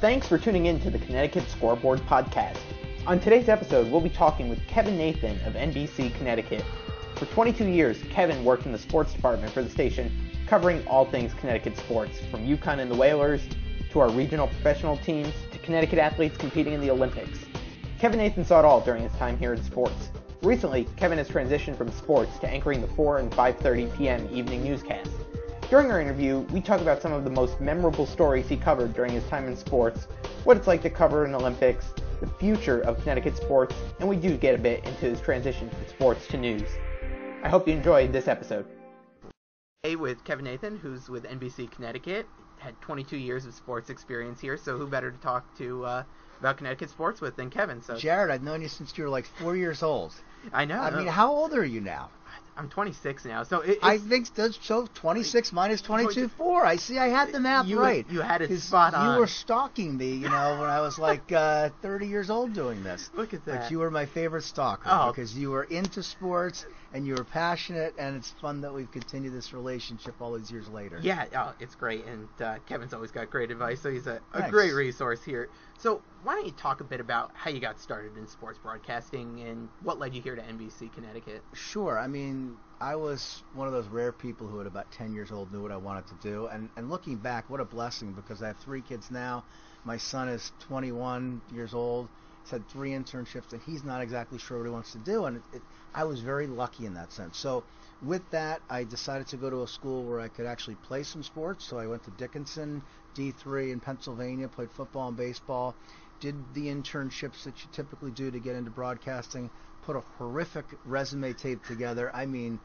Thanks for tuning in to the Connecticut Scoreboard Podcast. On today's episode, we'll be talking with Kevin Nathan of NBC Connecticut. For 22 years, Kevin worked in the sports department for the station, covering all things Connecticut sports, from UConn and the Whalers to our regional professional teams to Connecticut athletes competing in the Olympics. Kevin Nathan saw it all during his time here in sports. Recently, Kevin has transitioned from sports to anchoring the 4 and 5:30 p.m. evening newscast. During our interview, we talk about some of the most memorable stories he covered during his time in sports, what it's like to cover an Olympics, the future of Connecticut sports, and we do get a bit into his transition from sports to news. I hope you enjoyed this episode. Hey, with Kevin Nathan, who's with NBC Connecticut, had 22 years of sports experience here, so who better to talk to uh, about Connecticut sports with than Kevin? So Jared, I've known you since you were like four years old. I know. I mean, how old are you now? I'm 26 now, so it, I think that's so 26 minus 22, 4. I see. I had the math you, right. You had it spot on. You were stalking me, you know, when I was like uh, 30 years old doing this. Look at that. But you were my favorite stalker Oh. because you were into sports and you were passionate, and it's fun that we've continued this relationship all these years later. Yeah, oh, it's great, and uh, Kevin's always got great advice, so he's a, a Thanks. great resource here. So why don't you talk a bit about how you got started in sports broadcasting and what led you here to NBC Connecticut? Sure. I mean, I was one of those rare people who at about 10 years old knew what I wanted to do. And, and looking back, what a blessing because I have three kids now. My son is 21 years old. He's had three internships, and he's not exactly sure what he wants to do. And it, it, I was very lucky in that sense. So with that, I decided to go to a school where I could actually play some sports. So I went to Dickinson D3 in Pennsylvania, played football and baseball, did the internships that you typically do to get into broadcasting, put a horrific resume tape together. I mean,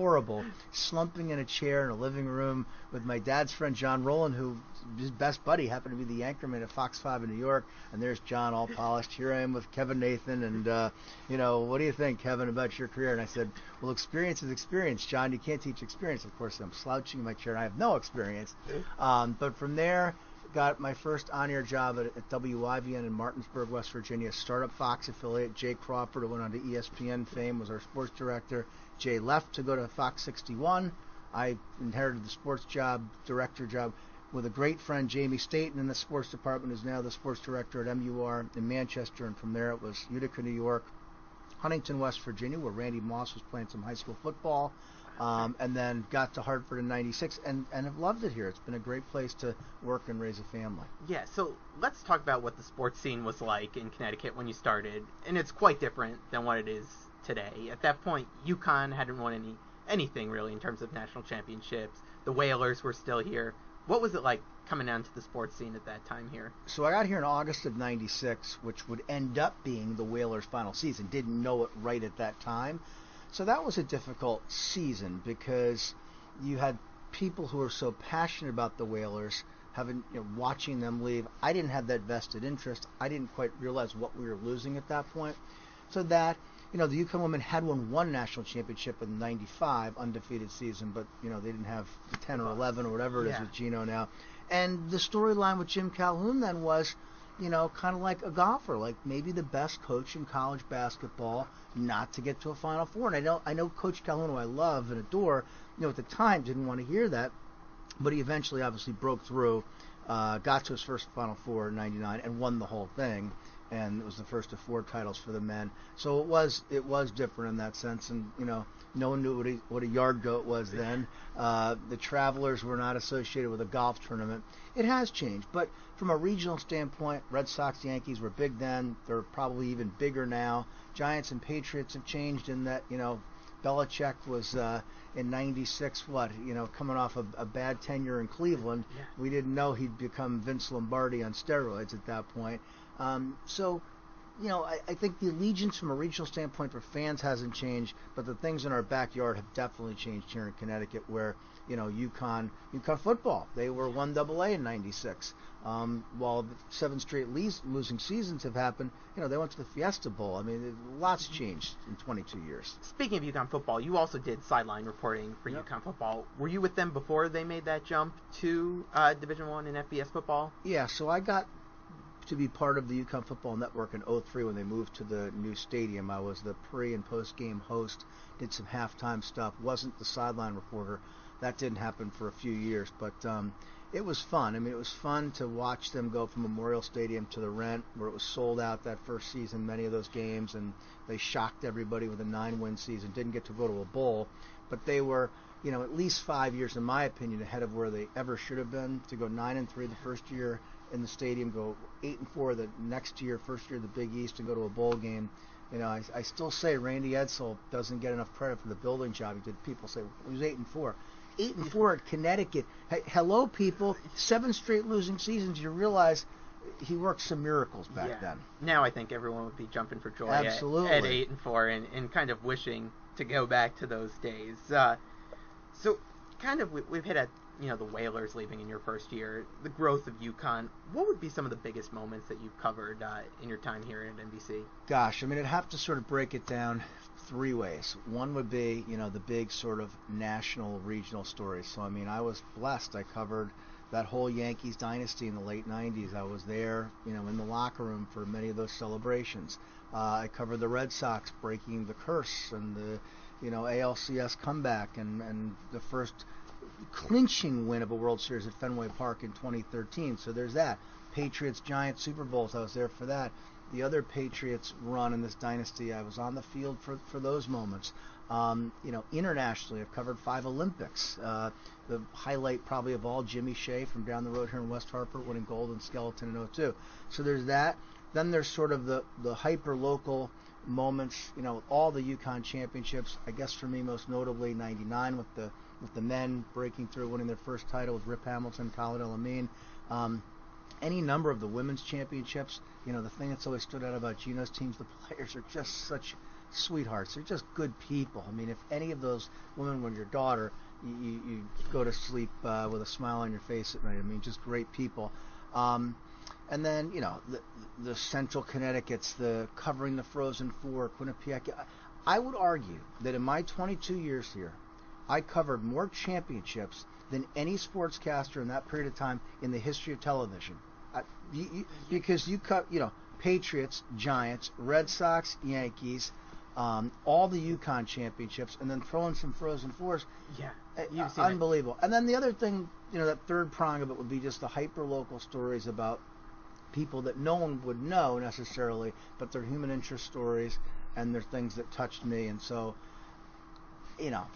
horrible. Slumping in a chair in a living room with my dad's friend John Rowland, who his best buddy happened to be the anchorman at Fox 5 in New York. And there's John, all polished. Here I am with Kevin Nathan, and uh, you know, what do you think, Kevin, about your career? And I said, well, experience is experience, John. You can't teach experience. Of course, I'm slouching in my chair, and I have no experience. Um, but from there, got my first on-air job at, at WIVN in Martinsburg, West Virginia, startup Fox affiliate. Jay Crawford, who went on to ESPN fame, was our sports director. Jay left to go to Fox 61. I inherited the sports job, director job, with a great friend, Jamie Staten, in the sports department, who's now the sports director at MUR in Manchester. And from there, it was Utica, New York, Huntington, West Virginia, where Randy Moss was playing some high school football. Um, and then got to Hartford in '96, and and have loved it here. It's been a great place to work and raise a family. Yeah, so let's talk about what the sports scene was like in Connecticut when you started, and it's quite different than what it is today. At that point, UConn hadn't won any anything really in terms of national championships. The Whalers were still here. What was it like coming down to the sports scene at that time here? So I got here in August of '96, which would end up being the Whalers' final season. Didn't know it right at that time, so that was a difficult season because you had people who were so passionate about the Whalers, having you know, watching them leave. I didn't have that vested interest. I didn't quite realize what we were losing at that point. So that you know, the UConn women had won one national championship in '95, undefeated season, but you know they didn't have 10 or 11 or whatever it is Yeah. with Gino now. And the storyline with Jim Calhoun then was, you know, kind of like a golfer, like maybe the best coach in college basketball not to get to a Final Four. And I know I know Coach Calhoun, who I love and adore, you know, at the time didn't want to hear that, but he eventually obviously broke through, uh, got to his first Final Four in '99 and won the whole thing. And it was the first of four titles for the men, so it was it was different in that sense. And you know, no one knew what a, what a yard goat was then. Uh, the Travelers were not associated with a golf tournament. It has changed, but from a regional standpoint, Red Sox, Yankees were big then. They're probably even bigger now. Giants and Patriots have changed in that you know Belichick was uh, in '96. What you know, coming off a, a bad tenure in Cleveland, Yeah. we didn't know he'd become Vince Lombardi on steroids at that point. Um, so, you know, I, I think the allegiance from a regional standpoint for fans hasn't changed, but the things in our backyard have definitely changed here in Connecticut. Where you know, UConn, UConn football, they were one double A in '96. Um, while the seven straight leas- losing seasons have happened, you know, they went to the Fiesta Bowl. I mean, lots changed in 22 years. Speaking of UConn football, you also did sideline reporting for Yep. UConn football. Were you with them before they made that jump to uh, Division One and FBS football? Yeah, so I got to be part of the UConn Football Network in 03 when they moved to the new stadium. I was the pre and post game host, did some halftime stuff, wasn't the sideline reporter. That didn't happen for a few years, but um, it was fun. I mean, it was fun to watch them go from Memorial Stadium to the Rent, where it was sold out that first season, many of those games, and they shocked everybody with a nine-win season. Didn't get to go to a bowl, but they were, you know, at least five years, in my opinion, ahead of where they ever should have been. To go nine and three the first year in the stadium, go eight and four the next year, first year of the Big East, and go to a bowl game. You know, I, I still say Randy Edsall doesn't get enough credit for the building job he did. People say he was eight and four eight and four at Connecticut. Hey, hello, people. Seven straight losing seasons. You realize he worked some miracles back yeah. then. Now I think everyone would be jumping for joy Absolutely. At, at eight and four and, and kind of wishing to go back to those days. Uh, so, kind of, we, we've hit at you know the Whalers leaving in your first year, the growth of UConn. What would be some of the biggest moments that you've covered uh, in your time here at NBC? Gosh, I mean, I'd have to sort of break it down three ways. One would be, you know, the big sort of national, regional stories. So, I mean, I was blessed. I covered that whole Yankees dynasty in the late 90s. I was there, you know, in the locker room for many of those celebrations. Uh, I covered the Red Sox breaking the curse and the, you know, ALCS comeback and, and the first clinching win of a World Series at Fenway Park in 2013. So there's that. Patriots Giants Super Bowls. I was there for that the other Patriots run in this dynasty. I was on the field for, for those moments. Um, you know, internationally, I've covered five Olympics. Uh, the highlight probably of all, Jimmy Shea from down the road here in West Hartford winning gold in skeleton in 02. So there's that. Then there's sort of the, the hyper local moments, you know, all the UConn championships. I guess for me, most notably, 99 with the with the men breaking through, winning their first title with Rip Hamilton, Khalid El-Amin. Um, any number of the women's championships. You know, the thing that's always stood out about Gino's teams, the players are just such sweethearts. They're just good people. I mean, if any of those women were your daughter, you, you, you go to sleep uh, with a smile on your face at night. I mean, just great people. Um, and then, you know, the, the Central Connecticut's, the covering the Frozen Four, Quinnipiac. I would argue that in my 22 years here, I covered more championships than any sportscaster in that period of time in the history of television. Uh, you, you, because you cut, you know, Patriots, Giants, Red Sox, Yankees, um, all the UConn championships, and then throw in some Frozen Fours. Yeah, uh, unbelievable. It. And then the other thing, you know, that third prong of it would be just the hyper local stories about people that no one would know necessarily, but they're human interest stories and they're things that touched me. And so, you know,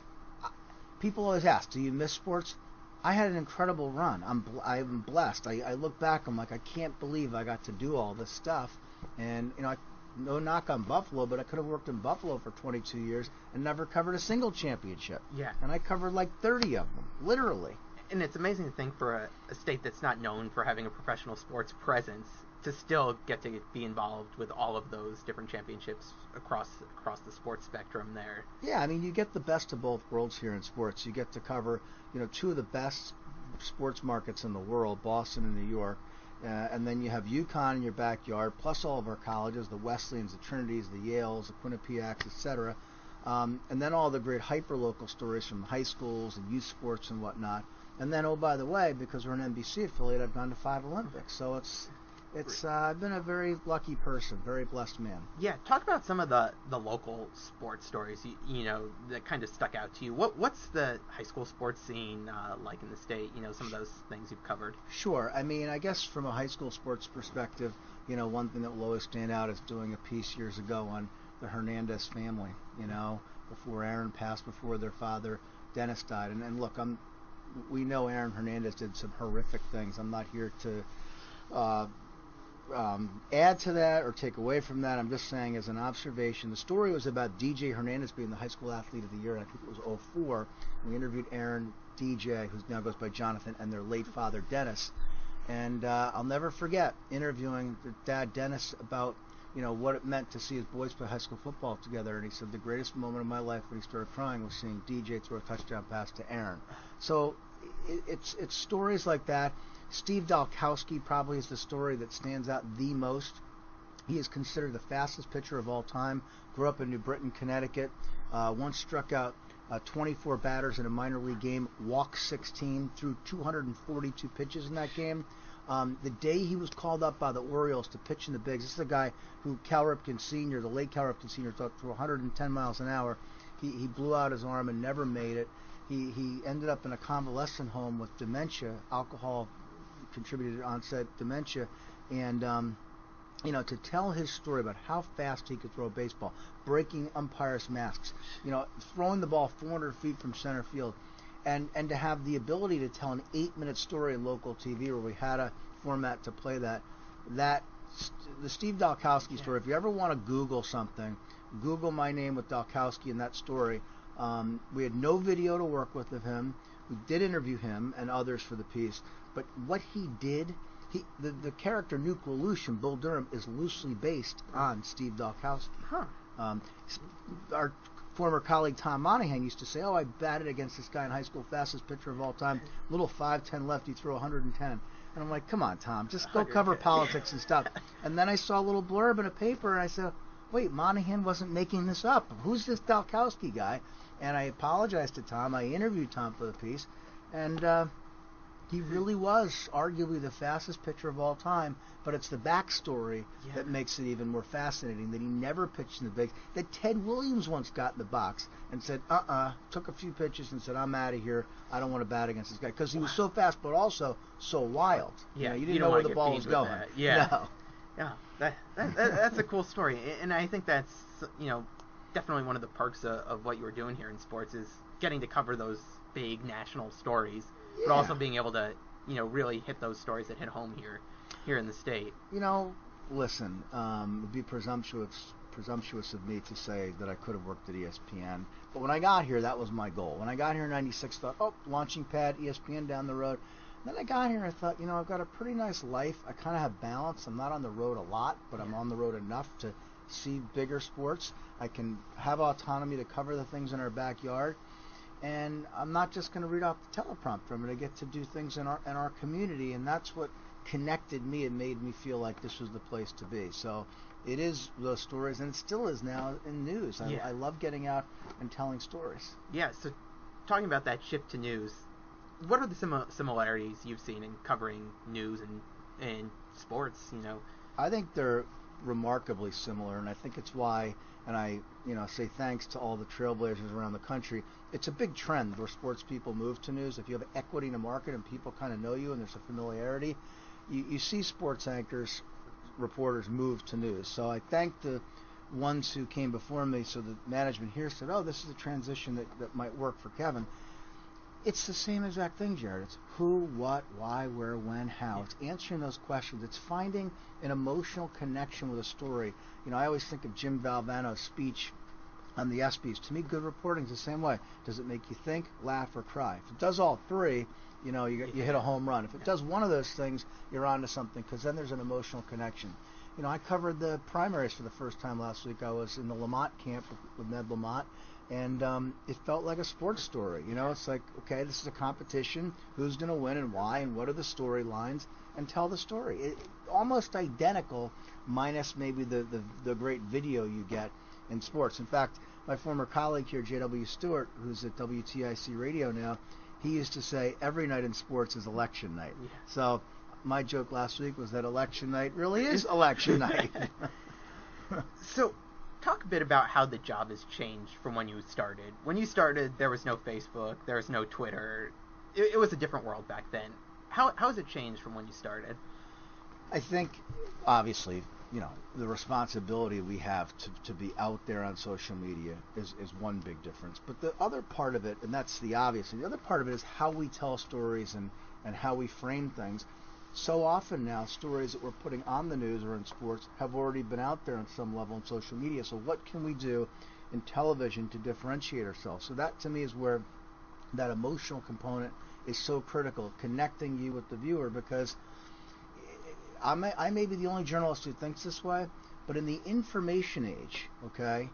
people always ask, do you miss sports? I had an incredible run. I'm I'm blessed. I, I look back. I'm like I can't believe I got to do all this stuff. And you know, I, no knock on Buffalo, but I could have worked in Buffalo for 22 years and never covered a single championship. Yeah. And I covered like 30 of them, literally. And it's amazing to think for a, a state that's not known for having a professional sports presence to still get to be involved with all of those different championships across across the sports spectrum there. Yeah, I mean you get the best of both worlds here in sports. You get to cover, you know, two of the best sports markets in the world, Boston and New York. Uh, and then you have UConn in your backyard, plus all of our colleges, the Wesleyans, the Trinities, the Yales, the Quinnipiacs, etc. Um, and then all the great hyper-local stories from high schools and youth sports and whatnot. And then, oh, by the way, because we're an NBC affiliate, I've gone to five Olympics. So it's it's uh, I've been a very lucky person, very blessed man. Yeah, talk about some of the the local sports stories you, you know that kind of stuck out to you. What what's the high school sports scene uh, like in the state? You know, some of those things you've covered. Sure. I mean, I guess from a high school sports perspective, you know, one thing that will always stand out is doing a piece years ago on the Hernandez family. You know, before Aaron passed, before their father Dennis died, and, and look, I'm we know Aaron Hernandez did some horrific things. I'm not here to uh, um, add to that or take away from that. I'm just saying as an observation. The story was about DJ Hernandez being the high school athlete of the year. I think it was 04. We interviewed Aaron DJ, who now goes by Jonathan, and their late father Dennis. And uh, I'll never forget interviewing dad Dennis about you know what it meant to see his boys play high school football together. And he said the greatest moment of my life when he started crying was seeing DJ throw a touchdown pass to Aaron. So it, it's it's stories like that Steve Dalkowski probably is the story that stands out the most. He is considered the fastest pitcher of all time. Grew up in New Britain, Connecticut. Uh, once struck out uh, 24 batters in a minor league game, walked 16, threw 242 pitches in that game. Um, the day he was called up by the Orioles to pitch in the bigs, this is a guy who Cal Ripken Sr., the late Cal Ripken Sr., thought threw 110 miles an hour. He, he blew out his arm and never made it. he he ended up in a convalescent home with dementia. Alcohol contributed to onset dementia, and um, you know, to tell his story about how fast he could throw a baseball, breaking umpires' masks, you know, throwing the ball 400 feet from center field, and and to have the ability to tell an eight-minute story in local TV where we had a format to play that, that the Steve Dalkowski story. If you ever want to Google something, Google my name with Dalkowski and that story. Um, we had no video to work with of him. We did interview him and others for the piece, but what he did he, the, the character Nuke LaLoosh in Bull Durham is loosely based on Steve Dalkowski. Huh. Um, our former colleague Tom Monahan used to say, "Oh, I batted against this guy in high school, fastest pitcher of all time, little 5'10 lefty, threw 110." And I'm like, "Come on, Tom, just go cover politics and stuff." And then I saw a little blurb in a paper, and I said, "Wait, Monahan wasn't making this up. Who's this Dalkowski guy?" And I apologized to Tom. I interviewed Tom for the piece, and uh, he really was arguably the fastest pitcher of all time, but it's the backstory Yeah. that makes it even more fascinating that he never pitched in the big. That Ted Williams once got in the box and said, uh uh took a few pitches and said, I'm out of here. I don't want to bat against this guy. Because he was so fast, but also so wild. You Yeah, know, you you didn't don't know where the ball was going. that. Yeah. No. Yeah, that, that, that that's a cool story, and I think that's you know definitely one of the perks of, of what you were doing here in sports is getting to cover those big national stories, but Yeah. also being able to you know really hit those stories that hit home here here in the state. You know, listen, um, it'd be presumptuous presumptuous of me to say that I could have worked at ESPN. But when I got here, that was my goal. When I got here in '96, thought, oh, launching pad, ESPN down the road. Then I got here and I thought, you know, I've got a pretty nice life. I kind of have balance. I'm not on the road a lot, but I'm on the road enough to see bigger sports. I can have autonomy to cover the things in our backyard. And I'm not just going to read off the teleprompter. I'm going to get to do things in our in our community, and that's what connected me and made me feel like this was the place to be. So it is those stories, and it still is now in news. I, Yeah. I love getting out and telling stories. Yeah, so talking about that shift to news, what are the simi- similarities you've seen in covering news and and sports? You know, I think they're remarkably similar, and I think it's why, and I, you know, say thanks to all the trailblazers around the country. It's a big trend where sports people move to news. If you have equity in a market and people kind of know you and there's a familiarity, you, you see sports anchors, reporters move to news. So I thank the ones who came before me. So the management here said, "Oh, this is a transition that, that might work for Kevin." It's the same exact thing, Jared. It's who, what, why, where, when, how. It's answering those questions. It's finding an emotional connection with a story. You know, I always think of Jim Valvano's speech on the ESPYS. To me, good reporting is the same way. Does it make you think, laugh, or cry? If it does all three, you know, you, you hit a home run. If it does one of those things, you're on to something because then there's an emotional connection. You know, I covered the primaries for the first time last week. I was in the Lamont camp with, with Ned Lamont, and um, it felt like a sports story. You know, it's like, okay, this is a competition. Who's going to win and why, and what are the storylines, and tell the story. It, almost identical, minus maybe the, the the great video you get in sports. In fact, my former colleague here, J.W. Stewart, who's at WTIC Radio now, he used to say every night in sports is election night. Yeah. So my joke last week was that election night really is election night. So, talk a bit about how the job has changed from when you started. When you started, there was no Facebook, there was no Twitter. It, it was a different world back then. How how has it changed from when you started? I think, obviously, you know, the responsibility we have to, to be out there on social media is, is one big difference. But the other part of it, and that's the obvious, the other part of it is how we tell stories and, and how we frame things. So often now, stories that we're putting on the news or in sports have already been out there on some level on social media. So what can we do in television to differentiate ourselves? So that to me is where that emotional component is so critical, connecting you with the viewer because I may, I may be the only journalist who thinks this way, but in the information age, okay,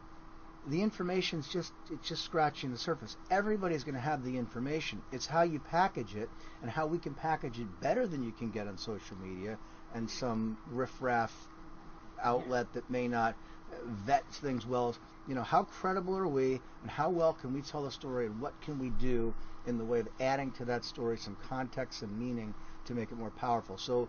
the information's just it's just scratching the surface. Everybody's going to have the information. It's how you package it and how we can package it better than you can get on social media and some riffraff outlet that may not vet things well. You know, how credible are we, and how well can we tell the story, and what can we do in the way of adding to that story some context and meaning to make it more powerful. So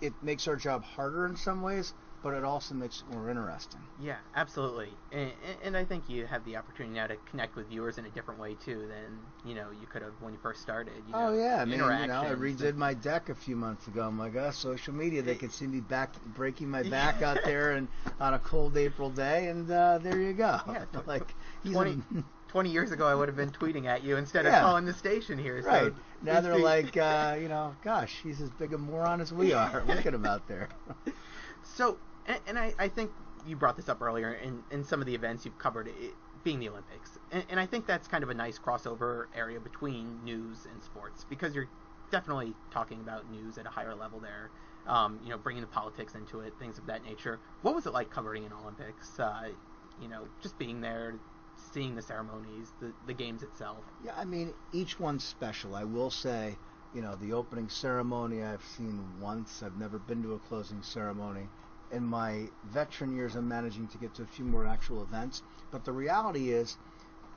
it makes our job harder in some ways, but it also makes it more interesting. Yeah, absolutely. And, and I think you have the opportunity now to connect with viewers in a different way too than you know you could have when you first started. You know, oh yeah, I mean, you know, I redid my deck a few months ago. I'm like, oh, social media, they could see me back breaking my back out there and on a cold April day, and uh, there you go. Yeah, tw- like he's 20, a, 20 years ago, I would have been tweeting at you instead of calling the station here. So right now they're like, uh, you know, gosh, he's as big a moron as we are. Look at him out there. So, and, and I, I think you brought this up earlier in, in some of the events you've covered, it being the Olympics. And, and I think that's kind of a nice crossover area between news and sports because you're definitely talking about news at a higher level there. Um, you know, bringing the politics into it, things of that nature. What was it like covering an Olympics? Uh, you know, just being there, seeing the ceremonies, the, the games itself. Yeah, I mean, each one's special. I will say, you know, the opening ceremony I've seen once. I've never been to a closing ceremony. In my veteran years, I'm managing to get to a few more actual events. But the reality is,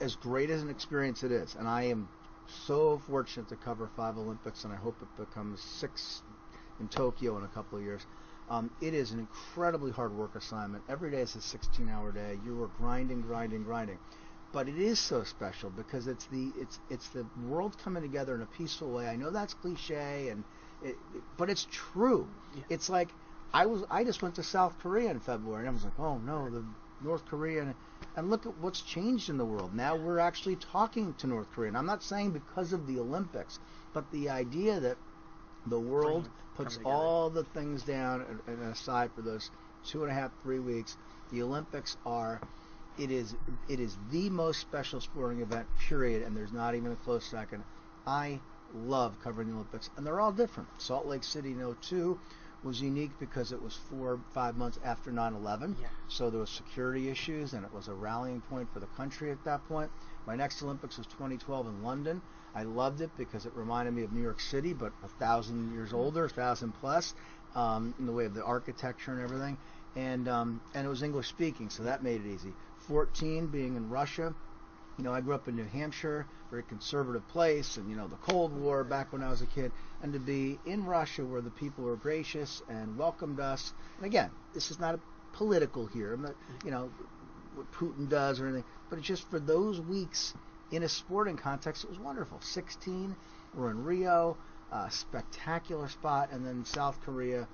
as great as an experience it is, and I am so fortunate to cover five Olympics, and I hope it becomes six in Tokyo in a couple of years. Um, it is an incredibly hard work assignment. Every day is a 16-hour day. You are grinding, grinding, grinding but it is so special because it's the it's it's the world coming together in a peaceful way. I know that's cliche, and it, it- but it's true. Yeah. It's like I was I just went to South Korea in February, and I was like, oh no, the North Korea, and look at what's changed in the world. Now we're actually talking to North Korea, and I'm not saying because of the Olympics, but the idea that the world puts all the things down and, and aside for those two and a half, three weeks. The Olympics are it is it is the most special sporting event period and there's not even a close second i love covering the olympics and they're all different salt lake city in 02 was unique because it was four five months after 9-11 Yeah. so there was security issues and it was a rallying point for the country at that point. My next olympics was 2012 in london. I loved it because it reminded me of new york city but a thousand years older a thousand plus um, in the way of the architecture and everything. And um, and it was English speaking, so that made it easy. 14 being in Russia, you know, I grew up in New Hampshire, very conservative place, and you know the Cold War back when I was a kid, and to be in Russia where the people were gracious and welcomed us. And again, this is not a political here. I'm not, you know, what Putin does or anything, but it's just for those weeks in a sporting context, it was wonderful. 16, we're in Rio, spectacular spot, and then South Korea,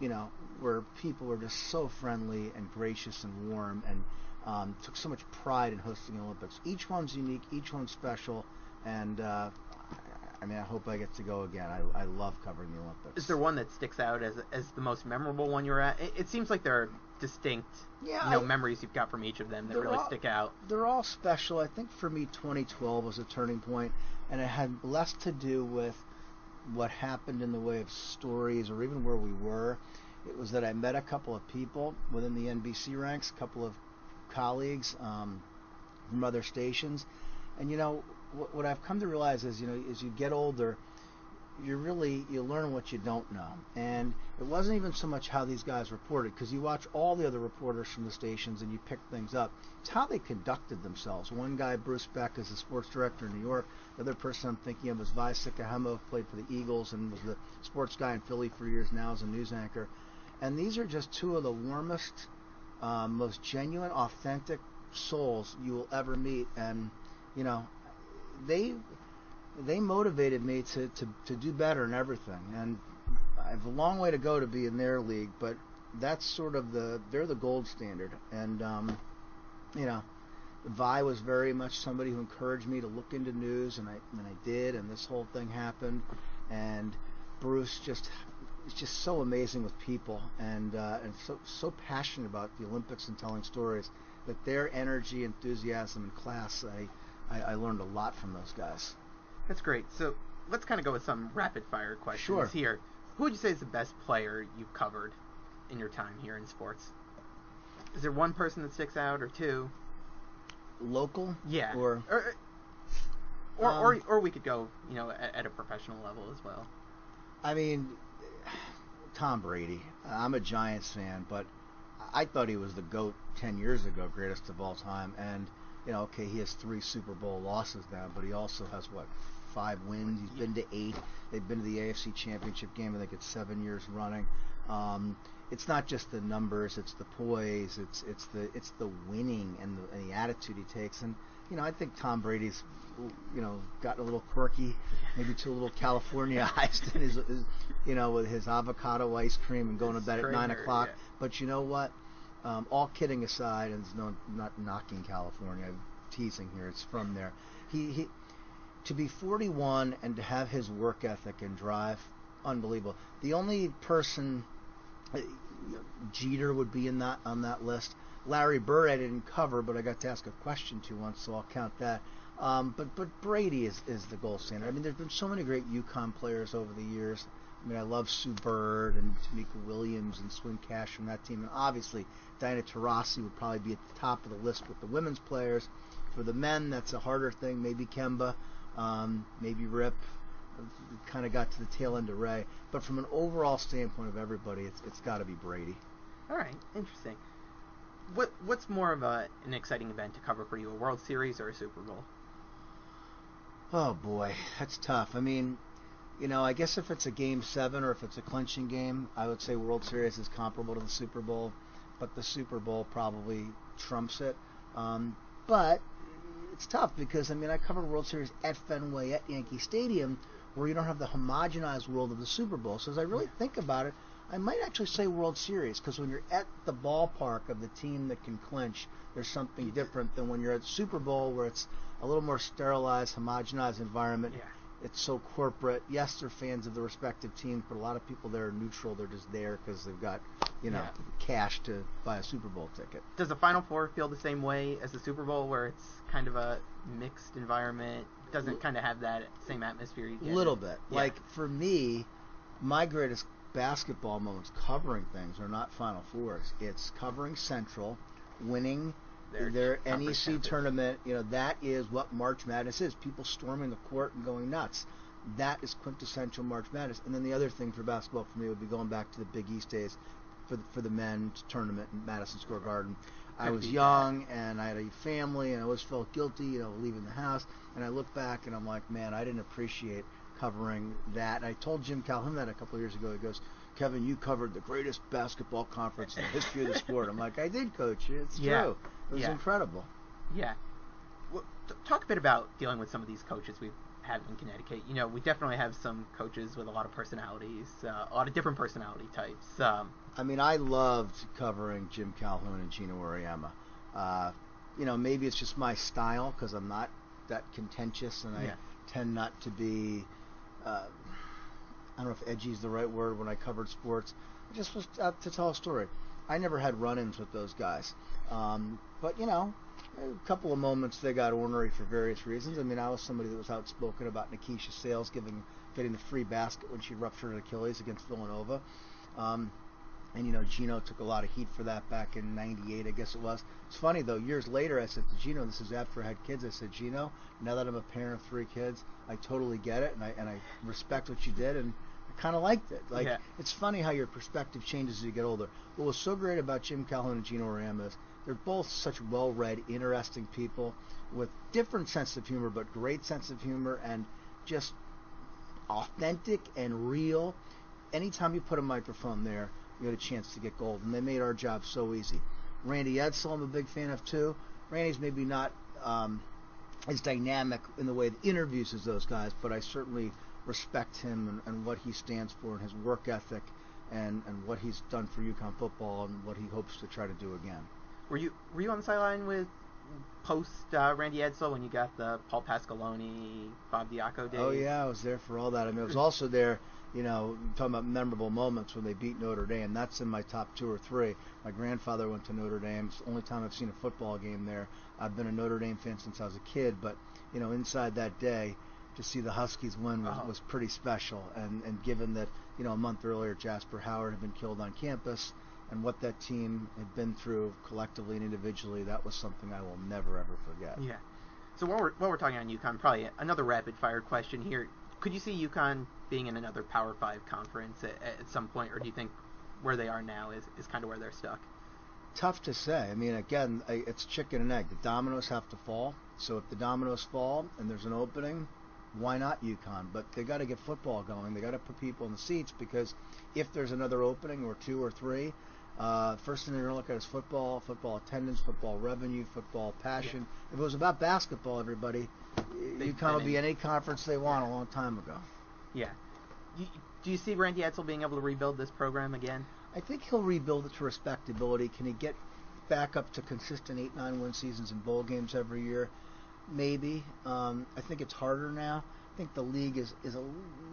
you know, where people were just so friendly and gracious and warm and um, took so much pride in hosting the Olympics. Each one's unique, each one's special, and uh, I mean, I hope I get to go again. I, I love covering the Olympics. Is there one that sticks out as as the most memorable one you're at? It, it seems like there are distinct, Yeah, you know, I- memories you've got from each of them that really all- stick out. They're all special. I think for me, 2012 was a turning point, and it had less to do with what happened in the way of stories or even where we were. It was that I met a couple of people within the NBC ranks, a couple of colleagues um, from other stations, and you know what, what I've come to realize is, you know, as you get older, you really you learn what you don't know. And it wasn't even so much how these guys reported because you watch all the other reporters from the stations and you pick things up. It's how they conducted themselves. One guy bruce beck is the sports director in new york. The other person i'm thinking of is Vai Sikahema, played for the eagles and was the sports guy in philly for years now as a news anchor. And these are just two of the warmest um, most genuine authentic souls you will ever meet and you know they they motivated me to, to, to do better in everything. And I have a long way to go to be in their league, but that's sort of the they're the gold standard. And um, you know, Vai was very much somebody who encouraged me to look into news, and I and I did. And this whole thing happened, and Bruce just is just so amazing with people, and uh, and so so passionate about the Olympics and telling stories. That their energy, enthusiasm, and class, I, I, I learned a lot from those guys. That's great. So let's kind of go with some rapid fire questions Sure. here. Who would you say is the best player you've covered in your time here in sports? Is there one person that sticks out or two? Local, Yeah. or or or, Um, or, or we could go, you know, at, at a professional level as well. I mean, Tom Brady. I'm a Giants fan, but I thought he was the goat ten years ago, greatest of all time. And you know, okay, he has three Super Bowl losses now, but he also has what five wins. He's been to eight. They've been to the AFC Championship game. I think it's seven years running. Um, it's not just the numbers; it's the poise, it's it's the it's the winning and the, and the attitude he takes. And you know, I think Tom Brady's you know gotten a little quirky, maybe too a little Californiaized in his, his you know with his avocado ice cream and going to bed at nine o'clock. Yeah. But you know what? Um, all kidding aside, and it's no not knocking California, I'm teasing here. It's from there. He he to be 41 and to have his work ethic and drive, unbelievable. The only person, uh, Jeter would be in that on that list. Larry Bird I didn't cover, but I got to ask a question to once, so I'll count that. Um, but but Brady is, is the gold standard. I mean, there's been so many great UConn players over the years. I mean, I love Sue Bird and Tamika Williams and Swin Cash from that team, and obviously Diana Taurasi would probably be at the top of the list with the women's players. For the men, that's a harder thing. Maybe Kemba, um, maybe Rip. Kind of got to the tail end of Ray, but from an overall standpoint of everybody, it's it's got to be Brady. All right, interesting. What what's more of a, an exciting event to cover for you, a World Series or a Super Bowl? Oh boy, that's tough. I mean, you know, I guess if it's a game seven or if it's a clinching game, I would say World Series is comparable to the Super Bowl, but the Super Bowl probably trumps it. Um, but it's tough because I mean I covered World Series at Fenway at Yankee Stadium, where you don't have the homogenized world of the Super Bowl. So as I really think about it, I might actually say World Series because when you're at the ballpark of the team that can clinch, there's something different than when you're at Super Bowl where it's a little more sterilized, homogenized environment. Yeah. It's so corporate. Yes, they're fans of the respective teams, but a lot of people there are neutral. They're just there because they've got, you know, Yeah. cash to buy a Super Bowl ticket. Does the Final Four feel the same way as the Super Bowl, where it's kind of a mixed environment? Doesn't kind of have that same atmosphere A little bit. Yeah. Like for me, my greatest basketball moments covering things are not Final Fours. It's covering Central, winning Their their, NEC tournament. You know that is what March Madness is. People storming the court and going nuts. That is quintessential March Madness. And then the other thing for basketball for me would be going back to the Big East days for the, for the men's tournament in Madison Square Garden. I was young and I had a family and I always felt guilty, you know, leaving the house. And I look back and I'm like, man, I didn't appreciate covering that. I told Jim Calhoun that a couple of years ago. He goes, Kevin, you covered the greatest basketball conference in the history of the sport. I'm like, I did, Coach. It's Yeah. true. It was Yeah. incredible. Yeah. Well, t- talk a bit about dealing with some of these coaches we have had in Connecticut. You know, we definitely have some coaches with a lot of personalities, uh, a lot of different personality types. Um, I mean, I loved covering Jim Calhoun and Gino Auriemma. Uh, you know, maybe it's just my style because I'm not that contentious and I Yeah. tend not to be. Uh, I don't know if edgy is the right word when I covered sports. I just was out to tell a story. I never had run-ins with those guys, um, but you know, a couple of moments they got ornery for various reasons. I mean, I was somebody that was outspoken about Nykesha Sales giving getting the free basket when she ruptured her Achilles against Villanova. Um, and you know, Gino took a lot of heat for that back in '98, I guess it was. It's funny though. Years later, I said to Gino, "This is after I had kids." I said, "Gino, now that I'm a parent of three kids, I totally get it, and I and I respect what you did, and I kind of liked it. Like, Yeah. it's funny how your perspective changes as you get older. What was so great about Jim Calhoun and Gino is they're both such well-read, interesting people with different sense of humor, but great sense of humor and just authentic and real. Anytime you put a microphone there, you had a chance to get gold, and they made our job so easy. Randy Edsall, I'm a big fan of too. Randy's maybe not um, as dynamic in the way the interviews as those guys, but I certainly respect him and, and what he stands for and his work ethic and, and what he's done for UConn football and what he hopes to try to do again. were you were you on the sideline with post uh, Randy Edsall when you got the Paul Pasqualoni, Bob Diaco days? Oh yeah, I was there for all that. I mean, I was also there. You know, talking about memorable moments when they beat Notre Dame. That's in my top two or three. My grandfather went to Notre Dame. It's the only time I've seen a football game there. I've been a Notre Dame fan since I was a kid, but you know, inside that day, to see the Huskies win was, Oh. was pretty special. And and given that you know a month earlier Jasper Howard had been killed on campus, and what that team had been through collectively and individually, that was something I will never ever forget. Yeah. So while we're while we're talking on UConn, probably another rapid fire question here. Could you see UConn being in another Power Five conference at, at some point, or do you think where they are now is, is kind of where they're stuck? Tough to say. I mean, again, it's chicken and egg. The dominoes have to fall. So if the dominoes fall and there's an opening, why not UConn? But they got to get football going. They got to put people in the seats because if there's another opening or two or three, uh, first thing they're going to look at is football, football attendance, football revenue, football passion. If it was about basketball, everybody, UConn will be in- any conference they want a long time ago. Yeah. You, do you see Randy Edsall being able to rebuild this program again? I think he'll rebuild it to respectability. Can he get back up to consistent eight, nine win seasons and bowl games every year? Maybe. Um, I think it's harder now. I think the league is, is a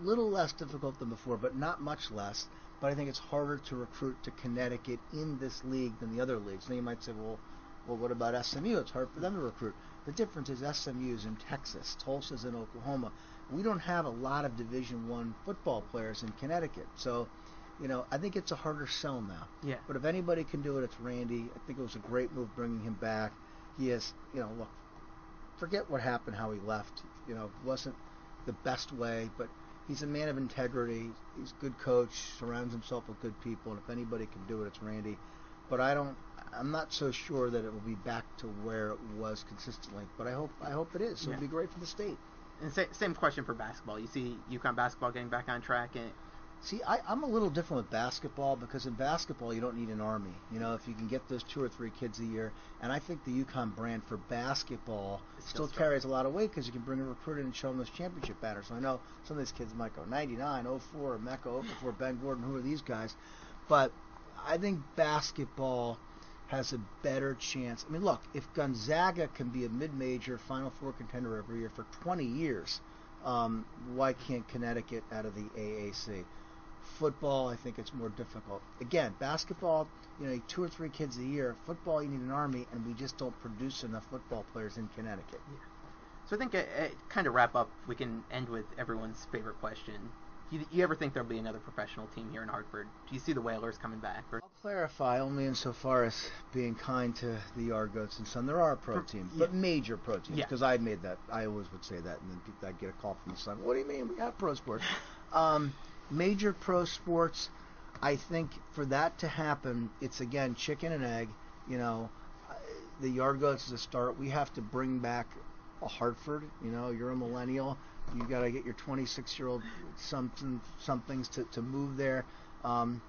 little less difficult than before, but not much less. But I think it's harder to recruit to Connecticut in this league than the other leagues. Now you might say, well, well, what about SMU? It's hard for them to recruit. The difference is SMU is in Texas, Tulsa's in Oklahoma. We don't have a lot of Division One football players in Connecticut, so you know I think it's a harder sell now. Yeah. But if anybody can do it, it's Randy. I think it was a great move bringing him back. He is, you know, look, forget what happened, how he left. You know, wasn't the best way, but he's a man of integrity. He's a good coach, surrounds himself with good people, and if anybody can do it, it's Randy. But I don't. I'm not so sure that it will be back to where it was consistently. But I hope. I hope it is. Yeah. It'll be great for the state. And sa- same question for basketball. You see UConn basketball getting back on track, and See, I, I'm a little different with basketball because in basketball you don't need an army. You know, if you can get those two or three kids a year, and I think the UConn brand for basketball It's still, still carries a lot of weight because you can bring a recruit in and show them those championship banners. So I know some of these kids might go 99, 04, Emeka 04, Ben Gordon. Who are these guys? But I think basketball has a better chance. I mean, look, if Gonzaga can be a mid-major Final Four contender every year for 20 years, um, why can't Connecticut out of the AAC? Football, I think it's more difficult. Again, basketball, you know, two or three kids a year. Football, you need an army, and we just don't produce enough football players in Connecticut. so I think uh, uh, kind of wrap up. We can end with everyone's favorite question. You, you ever think there'll be another professional team here in Hartford? Do you see the Whalers coming back? Or, I'll clarify only insofar as being kind to the Yard Goats and Sun. There are pro teams, yeah. but major pro teams. Yeah. Because I made that. I always would say that, and then I'd get a call from the Sun. What do you mean we have pro sports? um, major pro sports. I think for that to happen, it's again chicken and egg. You know, uh, the Yard Goats is a start. We have to bring back a Hartford. You know, you're a millennial. You got to get your 26 year old something somethings to, to move there. Um,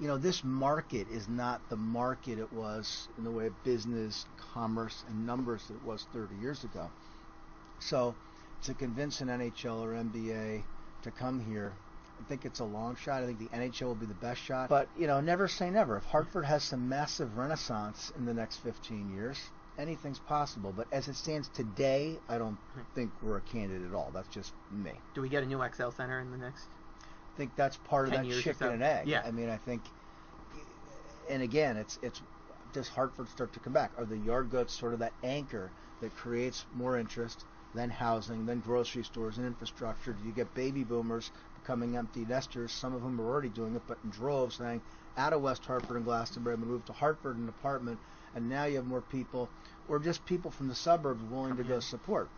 you know, this market is not the market it was in the way of business, commerce, and numbers that it was 30 years ago. So, to convince an NHL or NBA to come here, I think it's a long shot. I think the NHL will be the best shot. But, you know, never say never. If Hartford has some massive renaissance in the next 15 years, anything's possible. But as it stands today, I don't hmm. think we're a candidate at all. That's just me. do we get a new XL Center in the next? I think that's part of that chicken and egg. Yeah. I mean, I think, and again, it's it's does Hartford start to come back? Are the yard goats sort of that anchor that creates more interest, then housing, then grocery stores and infrastructure? Do you get baby boomers becoming empty nesters? Some of whom are already doing it, but in droves, saying out of West Hartford and Glastonbury, I'm going to move to Hartford and apartment, and now you have more people, or just people from the suburbs willing to go support.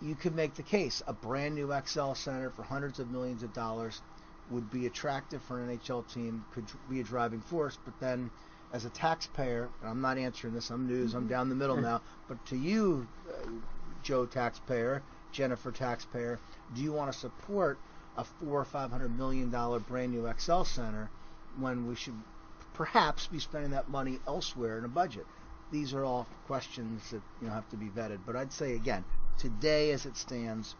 You could make the case a brand new XL center for hundreds of millions of dollars would be attractive for an NHL team, could be a driving force, but then as a taxpayer, and I'm not answering this, I'm news, I'm down the middle now, but to you, uh, Joe taxpayer, Jennifer taxpayer, do you want to support a four or five hundred million dollar brand new XL center when we should perhaps be spending that money elsewhere in a budget? These are all questions that you know have to be vetted. But I'd say again, today as it stands,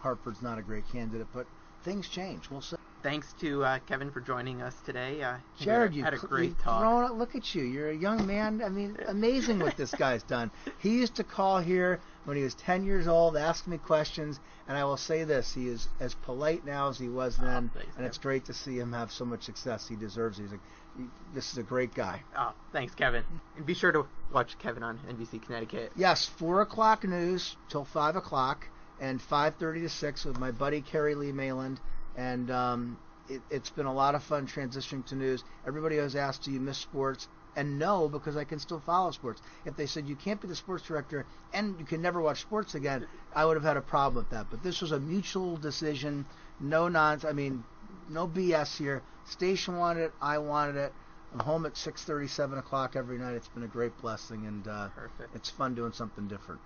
Hartford's not a great candidate, but things change. We'll see. Thanks to uh, Kevin for joining us today. Uh, Jared, you had a great talk. up. Look at you. You're a young man. I mean, amazing what this guy's done. He used to call here when he was 10 years old, ask me questions, and I will say this: he is as polite now as he was then, thanks, and it's great to see him have so much success. He deserves it. He's a, this is a great guy. Oh, thanks, Kevin. And be sure to watch Kevin on NBC Connecticut. Yes, four o'clock news till five o'clock, and 5:30 to six with my buddy Kerri-Lee Mayland, and um, it, it's been a lot of fun transitioning to news. Everybody has asked, "Do you miss sports?" And no, because I can still follow sports. If they said you can't be the sports director and you can never watch sports again, I would have had a problem with that. But this was a mutual decision, no nonsense. I mean, no BS here. Station wanted it, I wanted it. I'm home at 6:30, 7 o'clock every night. It's been a great blessing, and uh, Perfect. it's fun doing something different.